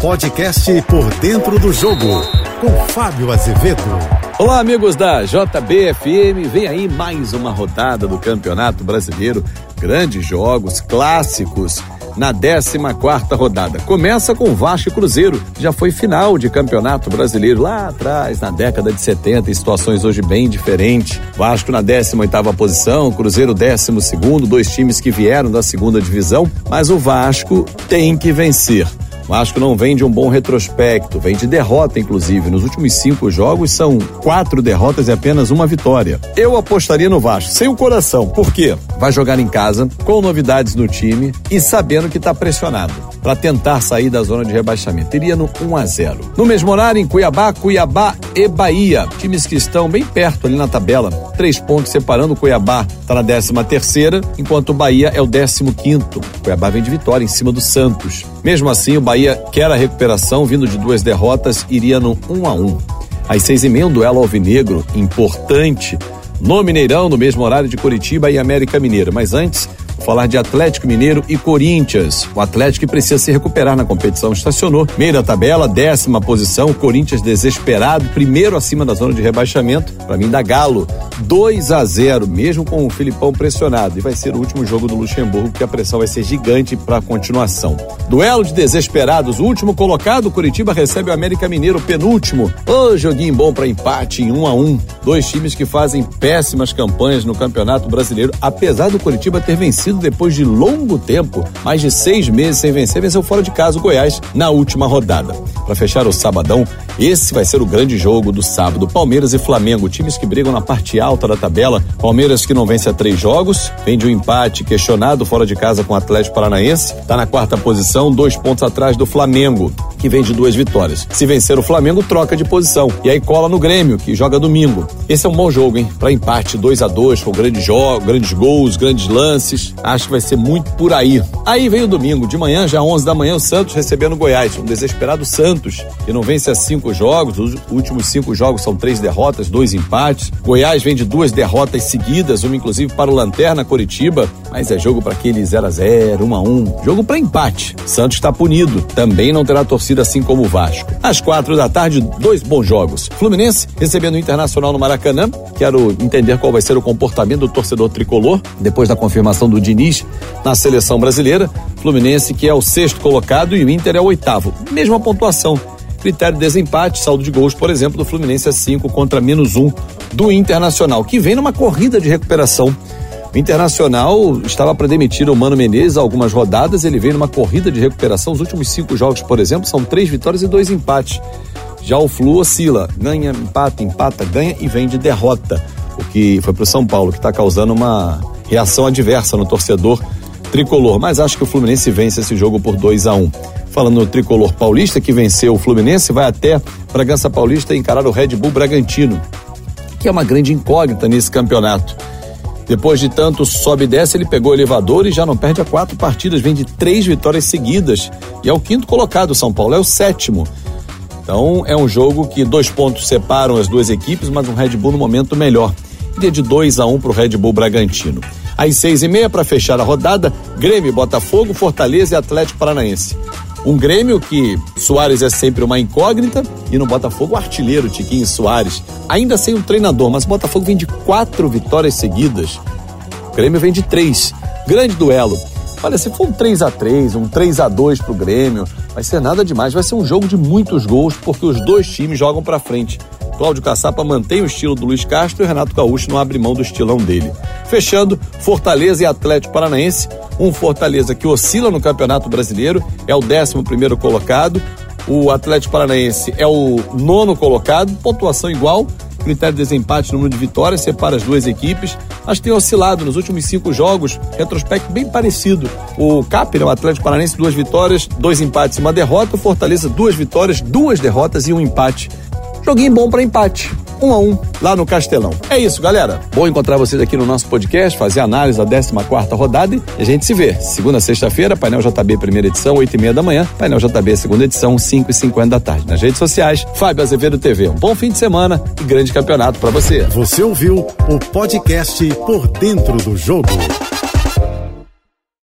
Podcast Por Dentro do Jogo, com Fábio Azevedo. Olá, amigos da JBFM. Vem aí mais uma rodada do Campeonato Brasileiro. Grandes jogos, clássicos na 14 rodada. Começa com Vasco e Cruzeiro, já foi final de Campeonato Brasileiro lá atrás, na década de 70, em situações hoje bem diferentes. Vasco na 18 posição, Cruzeiro 12 dois times que vieram da segunda divisão, mas o Vasco tem que vencer. Vasco não vem de um bom retrospecto, vem de derrota, inclusive. Nos últimos cinco jogos são quatro derrotas e apenas uma vitória. Eu apostaria no Vasco, sem o coração. Por quê? Vai jogar em casa, com novidades no time e sabendo que está pressionado para tentar sair da zona de rebaixamento. Iria no 1 a 0. No mesmo horário, em Cuiabá, Cuiabá e Bahia. Times que estão bem perto ali na tabela. Três pontos separando. O Cuiabá está na 13 terceira, enquanto o Bahia é o 15 quinto. Cuiabá vem de vitória em cima do Santos. Mesmo assim, o Bahia quer a recuperação, vindo de duas derrotas, iria no 1 a 1. Às seis e meia, um duelo alvinegro importante no Mineirão, no mesmo horário de Curitiba e América Mineira. Mas antes, falar de Atlético Mineiro e Corinthians. O Atlético precisa se recuperar na competição. Estacionou meio da tabela, décima posição. Corinthians desesperado, primeiro acima da zona de rebaixamento. Para mim, da Galo. 2 a 0 mesmo com o Filipão pressionado. E vai ser o último jogo do Luxemburgo, porque a pressão vai ser gigante para a continuação. Duelo de desesperados. O último colocado, Curitiba recebe o América Mineiro, penúltimo. Ô, oh, joguinho bom para empate em 1 um a 1 um. Dois times que fazem péssimas campanhas no Campeonato Brasileiro, apesar do Curitiba ter vencido vencido depois de longo tempo, mais de seis meses sem vencer, venceu fora de casa o Goiás na última rodada. Para fechar o sabadão, esse vai ser o grande jogo do sábado. Palmeiras e Flamengo, times que brigam na parte alta da tabela. Palmeiras que não vence há três jogos, vem de um empate questionado fora de casa com o Atlético Paranaense, está na quarta posição, dois pontos atrás do Flamengo, que vem de duas vitórias. Se vencer o Flamengo, troca de posição. E aí cola no Grêmio, que joga domingo. Esse é um bom jogo, hein? Para empate 2 a 2 com grandes jogos, grandes gols, grandes lances. Acho que vai ser muito por aí. Aí vem o domingo, de manhã, já 11 da manhã, o Santos recebendo o Goiás. Um desesperado Santos, que não vence há cinco jogos. Os últimos cinco jogos são três derrotas, dois empates. Goiás vem de duas derrotas seguidas, uma inclusive para o Lanterna Curitiba. Mas é jogo para aquele 0 a 0 1 a 1 Jogo para empate. Santos está punido. Também não terá torcida assim como o Vasco. Às quatro da tarde, dois bons jogos. Fluminense recebendo o Internacional no Maracanã. Quero entender qual vai ser o comportamento do torcedor tricolor depois da confirmação do Diniz na seleção brasileira. Fluminense que é o sexto colocado e o Inter é o oitavo. Mesma pontuação. Critério de desempate, saldo de gols, por exemplo, do Fluminense é 5 contra menos 1 um do Internacional, que vem numa corrida de recuperação. O Internacional estava para demitir o Mano Menezes há algumas rodadas, ele veio numa corrida de recuperação. Os últimos cinco jogos, por exemplo, são três vitórias e dois empates. Já o Flu oscila, ganha, empata, empata, ganha e vem de derrota. O que foi para o São Paulo, que está causando uma reação adversa no torcedor tricolor. Mas acho que o Fluminense vence esse jogo por 2 a 1 um. Falando no tricolor paulista, que venceu o Fluminense, vai até Bragança Paulista encarar o Red Bull Bragantino, que é uma grande incógnita nesse campeonato. Depois de tanto sobe e desce, ele pegou o elevador e já não perde a quatro partidas, vem de três vitórias seguidas. E é o quinto colocado, São Paulo é o sétimo. Então é um jogo que dois pontos separam as duas equipes, mas um Red Bull no momento melhor. Iria de 2 a 1 um para o Red Bull Bragantino. Às seis e meia, para fechar a rodada, Grêmio, Botafogo, Fortaleza e Atlético Paranaense. Um Grêmio que Soares é sempre uma incógnita e no Botafogo o artilheiro Tiquinho Soares. Ainda sem um treinador, mas o Botafogo vem de quatro vitórias seguidas. O Grêmio vem de três. Grande duelo. Olha, se for um 3 a 3 um 3 a 2 pro Grêmio, vai ser nada demais. Vai ser um jogo de muitos gols, porque os dois times jogam para frente. Cláudio Caçapa mantém o estilo do Luiz Castro e Renato Gaúcho não abre mão do estilão dele. Fechando, Fortaleza e Atlético Paranaense. Um Fortaleza que oscila no Campeonato Brasileiro, é o 11 primeiro colocado. O Atlético Paranaense é o nono colocado, pontuação igual, critério de desempate, número de vitórias, separa as duas equipes, mas tem oscilado nos últimos cinco jogos, retrospecto bem parecido. O CAP, né, o Atlético Paranaense, duas vitórias, dois empates e uma derrota. O Fortaleza, duas vitórias, duas derrotas e um empate. Joguinho bom para empate. Um a um, lá no Castelão. É isso, galera. Bom encontrar vocês aqui no nosso podcast, fazer análise da 14 quarta rodada e a gente se vê. Segunda, sexta-feira, painel JB, primeira edição, 8 e meia da manhã, painel JB, segunda edição, 5 e 50 da tarde. Nas redes sociais, Fábio Azevedo TV. Um bom fim de semana e grande campeonato para você. Você ouviu o podcast Por Dentro do Jogo.